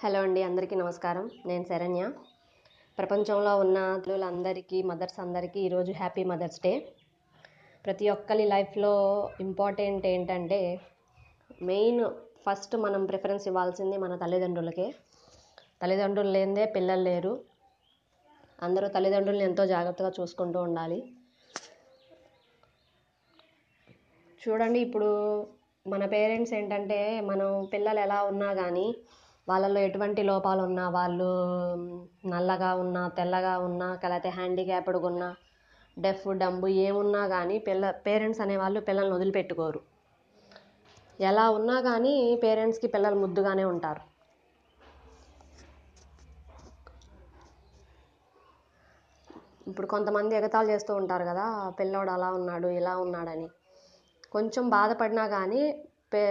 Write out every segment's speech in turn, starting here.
Hello అండి అందరికీ నమస్కారం. నేను శరణ్య. ప్రపంచంలో ఉన్న తల్లులందరికీ మదర్స్ అందరికీ ఈరోజు హ్యాపీ మదర్స్ డే ప్రతి ఒక్కరి లైఫ్లో ఇంపార్టెంట్ ఏంటంటే మెయిన్ ఫస్ట్ మనం ప్రిఫరెన్స్ ఇవ్వాల్సింది మన తల్లిదండ్రులకే. తల్లిదండ్రులు లేనిదే పిల్లలు లేరు. అందరూ తల్లిదండ్రులను ఎంతో జాగ్రత్తగా చూసుకుంటూ ఉండాలి. చూడండి ఇప్పుడు మన పేరెంట్స్ ఏంటంటే మనం పిల్లలు ఎలా ఉన్నా కానీ వాళ్ళలో ఎటువంటి లోపాలు ఉన్నా వాళ్ళు నల్లగా ఉన్నా తెల్లగా ఉన్నా లేకపోతే హ్యాండిక్యాప్డ్గా ఉన్నా డెఫ్ డంబు ఏమున్నా కానీ పిల్ల పేరెంట్స్ అనేవాళ్ళు పిల్లల్ని వదిలిపెట్టుకోరు. ఎలా ఉన్నా కానీ పేరెంట్స్కి పిల్లలు ముద్దుగానే ఉంటారు. ఇప్పుడు కొంతమంది ఎగతాళి చేస్తూ ఉంటారు కదా పిల్లోడు అలా ఉన్నాడు ఇలా ఉన్నాడని. కొంచెం బాధపడినా కానీ పే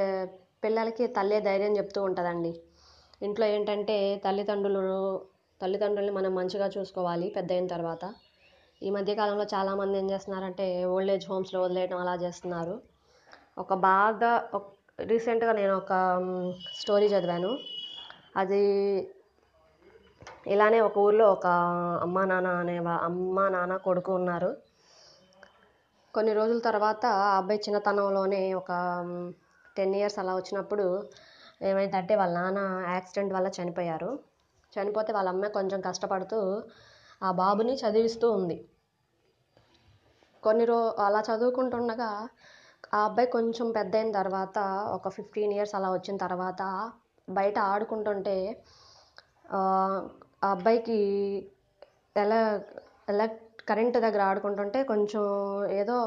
పిల్లలకి తల్లే ధైర్యం చెప్తూ ఉంటుందండి. ఇంట్లో ఏంటంటే తల్లిదండ్రులు తల్లిదండ్రుల్ని మనం మంచిగా చూసుకోవాలి పెద్ద అయిన తర్వాత. ఈ మధ్యకాలంలో చాలామంది ఏం చేస్తున్నారంటే ఓల్డ్ ఏజ్ హోమ్స్లో వదిలేయడం అలా చేస్తున్నారు. ఒక బాగా రీసెంట్గా నేను ఒక స్టోరీ చదివాను. అది ఇలానే ఒక ఊర్లో ఒక అమ్మా నాన్న అనే అమ్మా అమ్మ నాన్న కొడుకు ఉన్నారు. కొన్ని రోజుల తర్వాత ఆ అబ్బాయి చిన్నతనంలోనే ఒక టెన్ ఇయర్స్ అలా వచ్చినప్పుడు ఏమైందంటే వాళ్ళ నాన్న యాక్సిడెంట్ వల్ల చనిపోయారు. చనిపోతే వాళ్ళ అమ్మాయి కొంచెం కష్టపడుతూ ఆ బాబుని చదివిస్తూ ఉంది. కొన్ని రో అలా చదువుకుంటుండగా ఆ అబ్బాయి కొంచెం పెద్ద అయిన తర్వాత ఒక ఫిఫ్టీన్ ఇయర్స్ అలా వచ్చిన తర్వాత బయట ఆడుకుంటుంటే ఆ అబ్బాయికి ఎలా ఎలా కరెంటు దగ్గర ఆడుకుంటుంటే కొంచెం ఏదో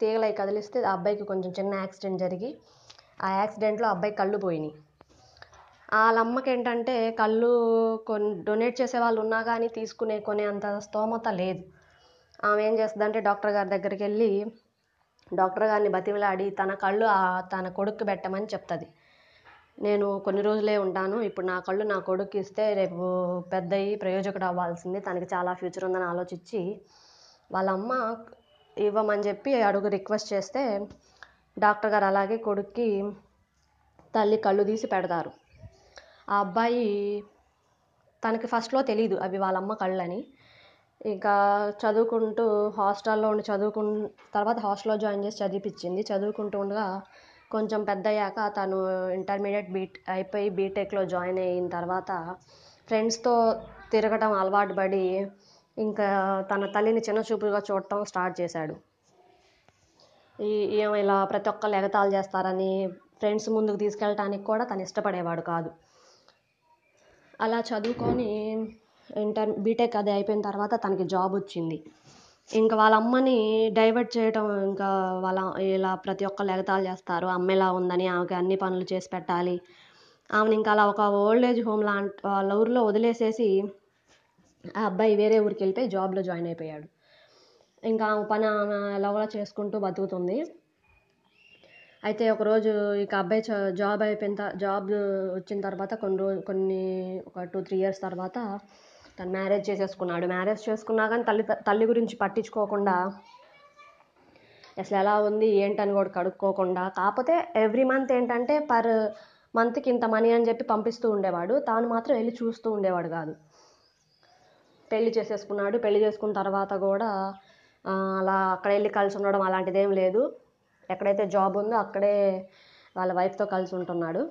తీగలై కదిలిస్తే ఆ అబ్బాయికి కొంచెం చిన్న యాక్సిడెంట్ జరిగి ఆ యాక్సిడెంట్లో ఆ అబ్బాయి కళ్ళు పోయినాయి. వాళ్ళ అమ్మకి ఏంటంటే కళ్ళు కొన్ని డొనేట్ చేసే వాళ్ళు ఉన్నా కానీ తీసుకునే కొనే అంత స్తోమత లేదు. ఆమె ఏం చేస్తుందంటే డాక్టర్ గారి దగ్గరికి వెళ్ళి డాక్టర్ గారిని బతిమలాడి తన కళ్ళు తన కొడుక్కి పెట్టమని చెప్తుంది. నేను కొన్ని రోజులే ఉంటాను ఇప్పుడు నా కళ్ళు నా కొడుకు ఇస్తే రేపు పెద్దయి ప్రయోజకుడు అవ్వాల్సింది తనకి చాలా ఫ్యూచర్ ఉందని ఆలోచించి వాళ్ళ అమ్మ ఇవ్వమని చెప్పి అడుగు రిక్వెస్ట్ చేస్తే డాక్టర్ గారు అలాగే కొడుక్కి తల్లి కళ్ళు తీసి పెడతారు. ఆ అబ్బాయి తనకి ఫస్ట్లో తెలియదు అవి వాళ్ళ అమ్మ కళ్ళని. ఇంకా చదువుకుంటూ హాస్టల్లో ఉండి చదువుకు తర్వాత హాస్టల్లో జాయిన్ చేసి చదివిపించింది చదువుకుంటూ ఉండగా కొంచెం పెద్ద అయ్యాక తను ఇంటర్మీడియట్ బీట్ అయిపోయి బీటెక్లో జాయిన్ అయిన తర్వాత ఫ్రెండ్స్తో తిరగటం అలవాటు పడి ఇంకా తన తల్లిని చిన్న చూపుగా చూడటం స్టార్ట్ చేశాడు. ఈ ఏమో ఇలా ప్రతి ఒక్కళ్ళు ఎగతాళి చేస్తారని ఫ్రెండ్స్ ముందుకు తీసుకెళ్ళటానికి కూడా తను ఇష్టపడేవాడు కాదు. అలా చదువుకొని ఇంటర్ బీటెక్ అది అయిపోయిన తర్వాత తనకి జాబ్ వచ్చింది. ఇంకా వాళ్ళ అమ్మని డైవర్ట్ చేయటం ఇంకా వాళ్ళ ఇలా ప్రతి ఒక్కళ్ళు ఎగతాళి చేస్తారు. అమ్మ ఎలా ఉందని ఆమెకి అన్ని పనులు చేసి పెట్టాలి. ఆమెను ఇంకా అలా ఒక ఓల్డ్ ఏజ్ హోమ్ లాంటి వాళ్ళ ఊర్లో వదిలేసేసి ఆ అబ్బాయి వేరే ఊరికి వెళ్ళిపోయి జాబ్లో జాయిన్ అయిపోయాడు. ఇంకా ఆమె పని ఆమె ఎలాగోలా చేసుకుంటూ బతుకుతుంది. అయితే ఒకరోజు ఇక అబ్బాయి జాబ్ అయిపోయిన త- జాబ్ వచ్చిన తర్వాత కొన్ని రోజు కొన్ని ఒక టూ త్రీ ఇయర్స్ తర్వాత తను మ్యారేజ్ చేసేసుకున్నాడు. మ్యారేజ్ చేసుకున్నా కానీ తల్లి తల్లి గురించి పట్టించుకోకుండా అసలు ఎలా ఉంది ఏంటని కూడా కడుక్కోకుండా కాకపోతే ఎవ్రీ మంత్ ఏంటంటే పర్ మంత్కి ఇంత మనీ అని చెప్పి పంపిస్తూ ఉండేవాడు. తాను మాత్రం వెళ్ళి చూస్తూ ఉండేవాడు కాదు. పెళ్ళి చేసేసుకున్నాడు. పెళ్ళి చేసుకున్న తర్వాత కూడా అలా అక్కడ వెళ్ళి కలిసి ఉండడం అలాంటిది ఏం లేదు. ఎక్కడైతే జాబ్ ఉందో అక్కడే వాళ్ళ వైఫ్తో కలిసి ఉంటున్నాడు.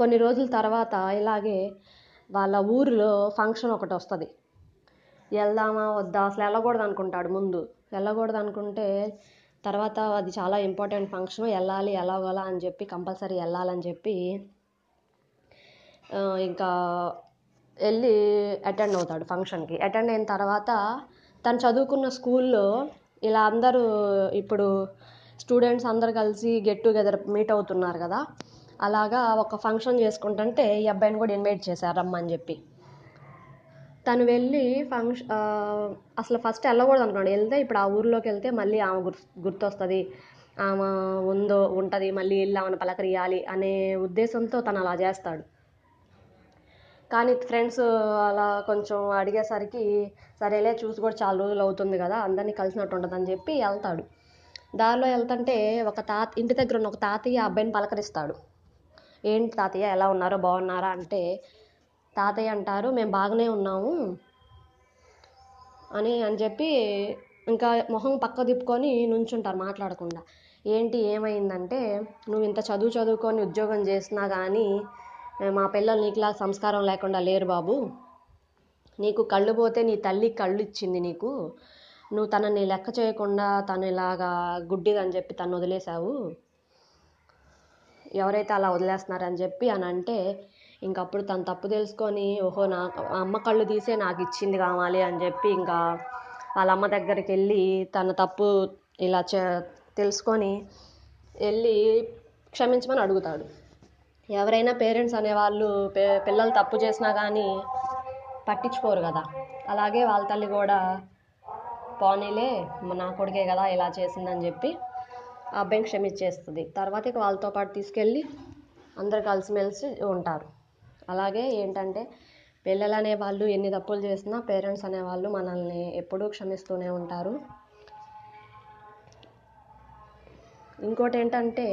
కొన్ని రోజుల తర్వాత ఇలాగే వాళ్ళ ఊరిలో ఫంక్షన్ ఒకటి వస్తుంది. వెళ్దామా వద్దా? అసలు వెళ్ళకూడదు అనుకుంటాడు ముందు. వెళ్ళకూడదు అనుకుంటే తర్వాత అది చాలా ఇంపార్టెంట్ ఫంక్షన్. వెళ్ళాలి ఎలాగోలా అని చెప్పి కంపల్సరీ వెళ్ళాలని చెప్పి ఇంకా వెళ్ళి అటెండ్ అవుతాడు ఫంక్షన్కి. అటెండ్ అయిన తర్వాత తను చదువుకున్న స్కూల్లో ఇలా అందరూ ఇప్పుడు స్టూడెంట్స్ అందరు కలిసి గెట్ టుగెదర్ మీట్ అవుతున్నారు కదా. అలాగా ఒక ఫంక్షన్ చేసుకుంటుంటే ఈ అబ్బాయిని కూడా ఇన్వైట్ చేశారు రమ్మని చెప్పి. తను వెళ్ళి ఫంక్షన్ అసలు ఫస్ట్ వెళ్ళకూడదు అనుకున్నాడు. వెళ్తే ఇప్పుడు ఆ ఊర్లోకి వెళ్తే మళ్ళీ ఆమె గుర్తు గుర్తొస్తుంది. ఆమె ఉందో ఉంటుంది మళ్ళీ వెళ్ళి ఆమెను పలకరియాలి అనే ఉద్దేశంతో తను అలా చేస్తాడు. కానీ ఫ్రెండ్స్ అలా కొంచెం అడిగేసరికి సరేలే చూసి కూడా చాలా రోజులు అవుతుంది కదా అందరినీ కలిసినట్టు ఉండదని చెప్పి వెళ్తాడు. దారిలో వెళ్తుంటే ఒక తాత ఇంటి దగ్గర ఉన్న ఒక తాతయ్య అబ్బాయిని పలకరిస్తాడు. ఏంటి తాతయ్య ఎలా ఉన్నారో బాగున్నారా? అంటే తాతయ్య అంటారు మేము బాగానే ఉన్నాము అని అని చెప్పి ఇంకా మొహం పక్క తిప్పుకొని నుంచుంటారు మాట్లాడకుండా. ఏంటి ఏమైందంటే నువ్వు ఇంత చదువు చదువుకొని ఉద్యోగం చేసినా కానీ మా పిల్లలు నీకులా సంస్కారం లేకుండా లేరు బాబు. నీకు కళ్ళు పోతే నీ తల్లి కళ్ళు ఇచ్చింది నీకు. నువ్వు తనని లెక్క చేయకుండా తను ఇలాగా గుడ్డిదని చెప్పి తను వదిలేశావు. ఎవరైతే అలా వదిలేస్తున్నారని చెప్పి అని అంటే ఇంకప్పుడు తను తప్పు తెలుసుకొని ఓహో నాకు అమ్మ కళ్ళు తీసే నాకు ఇచ్చింది కావాలి అని చెప్పి ఇంకా వాళ్ళ అమ్మ దగ్గరికి వెళ్ళి తన తప్పు ఇలా చే తెలుసుకొని వెళ్ళి క్షమించమని అడుగుతాడు. ఎవరైనా పేరెంట్స్ అనేవాళ్ళు పే పిల్లలు తప్పు చేసినా కానీ పట్టించుకోరు కదా. అలాగే వాళ్ళ తల్లి కూడా పోనీలే నా కొడుకే కదా ఇలా చేసిందని చెప్పి ఆ అబ్బాయిని క్షమించేస్తుంది. తర్వాత ఇక వాళ్ళతో పాటు తీసుకెళ్ళి అందరు కలిసిమెలిసి ఉంటారు. అలాగే ఏంటంటే పిల్లలు అనే వాళ్ళు ఎన్ని తప్పులు చేసినా పేరెంట్స్ అనేవాళ్ళు మనల్ని ఎప్పుడూ క్షమిస్తూనే ఉంటారు. ఇంకోటి ఏంటంటే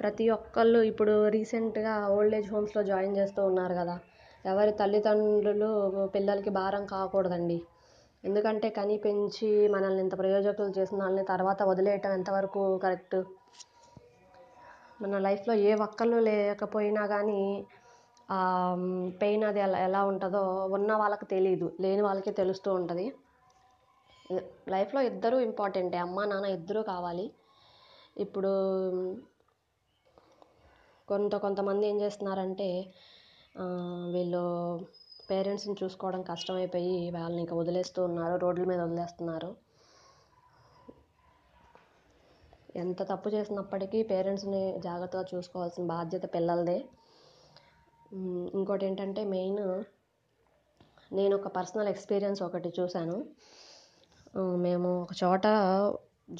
ప్రతి ఒక్కళ్ళు ఇప్పుడు రీసెంట్గా ఓల్డ్ ఏజ్ హోమ్స్లో జాయిన్ చేస్తూ ఉన్నారు కదా. ఎవరి తల్లిదండ్రులు పిల్లలకి భారం కాకూడదండి. ఎందుకంటే కని పెంచి మనల్ని ఇంత ప్రయోజకులు చేసిన వాళ్ళని తర్వాత వదిలేయటం ఎంతవరకు కరెక్ట్? మన లైఫ్లో ఏ ఒక్కళ్ళు లేకపోయినా కానీ పెయిన్ అది ఎలా ఎలా ఉంటుందో ఉన్న వాళ్ళకి తెలియదు లేని వాళ్ళకి తెలుస్తూ ఉంటుంది. లైఫ్లో ఇద్దరూ ఇంపార్టెంటే. అమ్మ నాన్న ఇద్దరూ కావాలి. ఇప్పుడు కొంత కొంతమంది ఏం చేస్తున్నారంటే వీళ్ళు పేరెంట్స్ని చూసుకోవడం కష్టమైపోయి వాళ్ళని ఇంకా వదిలేస్తూ ఉన్నారు రోడ్ల మీద వదిలేస్తున్నారు. ఎంత తప్పు చేసినప్పటికీ పేరెంట్స్ని జాగ్రత్తగా చూసుకోవాల్సిన బాధ్యత పిల్లలదే. ఇంకోటి ఏంటంటే మెయిన్ నేను ఒక పర్సనల్ ఎక్స్పీరియన్స్ ఒకటి చూశాను. మేము ఒక చోట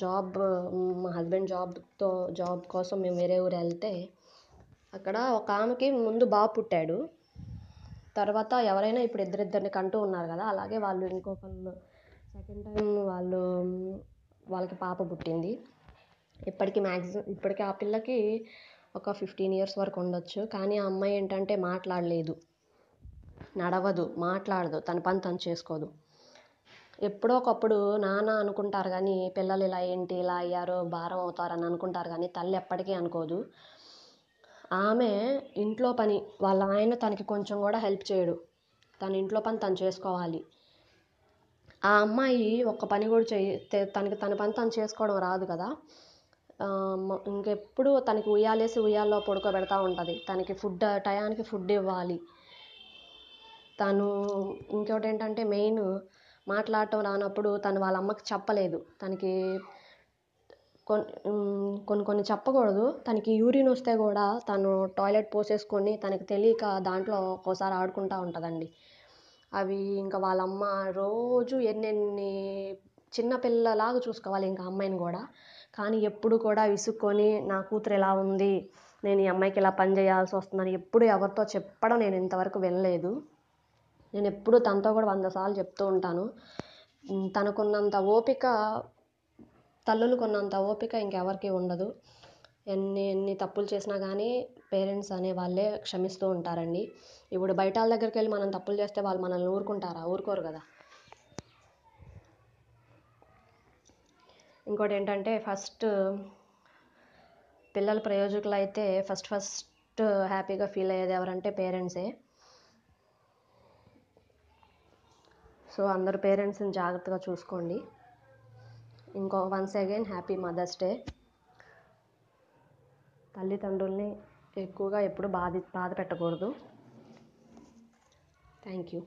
జాబ్ మా హస్బెండ్ జాబ్తో జాబ్ కోసం మేము వేరే ఊరు వెళ్తే అక్కడ ఒక ఆమెకి ముందు బాబు పుట్టాడు. తర్వాత ఎవరైనా ఇప్పుడు ఇద్దరిద్దరిని కంటూ ఉన్నారు కదా అలాగే వాళ్ళు ఇంకొకళ్ళు సెకండ్ టైం వాళ్ళు వాళ్ళకి పాప పుట్టింది. ఇప్పటికి మ్యాక్సిమం ఇప్పటికి ఆ పిల్లకి ఒక ఫిఫ్టీన్ ఇయర్స్ వరకు ఉండొచ్చు. కానీ ఆ అమ్మాయి ఏంటంటే మాట్లాడలేదు. నడవదు మాట్లాడదు. తన పని తను చేసుకోదు. ఎప్పుడో ఒకప్పుడు నాన్న అనుకుంటారు కానీ పిల్లలు ఇలా ఏంటి ఇలా అయ్యారో భారం అవుతారని అనుకుంటారు కానీ తల్లి ఎప్పటికీ అనుకోదు. ఆమె ఇంట్లో పని వాళ్ళ ఆయన తనకి కొంచెం కూడా హెల్ప్ చేయడు. తన ఇంట్లో పని తను చేసుకోవాలి. ఆ అమ్మాయి ఒక్క పని కూడా చేయి తనకి తన పని తను చేసుకోవడం రాదు కదా. ఇంకెప్పుడు తనకి ఉయ్యాలేసి ఉయ్యాల్లో పడుకోబెడతా ఉంటుంది. తనకి ఫుడ్ టయానికి ఫుడ్ ఇవ్వాలి. తను ఇంకోటి ఏంటంటే మెయిన్ మాట్లాడటం రానప్పుడు తను వాళ్ళ అమ్మకి చెప్పలేదు. తనకి కొన్ని కొన్ని చెప్పకూడదు. తనకి యూరిన్ వస్తే కూడా తను టాయిలెట్ పోసేసుకొని తనకి తెలియక దాంట్లో ఒక్కోసారి ఆడుకుంటూ ఉంటుందండి. అవి ఇంకా వాళ్ళ అమ్మ రోజు ఎన్నెన్ని చిన్నపిల్లలాగా చూసుకోవాలి ఇంకా అమ్మాయిని కూడా. కానీ ఎప్పుడు కూడా విసుక్కొని నా కూతురు ఎలా ఉంది? నేను ఈ అమ్మాయికి ఇలా పని చేయాల్సి వస్తుందని ఎప్పుడు ఎవరితో చెప్పడం నేను ఇంతవరకు వినలేదు. నేను ఎప్పుడు తనతో కూడా వంద సార్లు చెప్తూ ఉంటాను. తనకున్నంత ఓపిక తల్లులు కొన్నంత ఓపిక ఇంకెవరికి ఉండదు. ఎన్ని ఎన్ని తప్పులు చేసినా కానీ పేరెంట్స్ అనే వాళ్ళే క్షమిస్తూ ఉంటారండి. ఇప్పుడు బయట వాళ్ళ దగ్గరికి వెళ్ళి మనం తప్పులు చేస్తే వాళ్ళు మనల్ని ఊరుకుంటారా? ఊరుకోరు కదా. ఇంకోటి ఏంటంటే ఫస్ట్ పిల్లల ప్రయోజకులు అయితే ఫస్ట్ ఫస్ట్ హ్యాపీగా ఫీల్ అయ్యేది ఎవరంటే పేరెంట్సే. సో అందరు పేరెంట్స్ని జాగ్రత్తగా చూసుకోండి. ఇంకో once again happy mother's day. తల్లిదండ్రుల్ని ఎక్కువగా ఎప్పుడు బాధ బాధ పెట్టకూడదు. Thank you.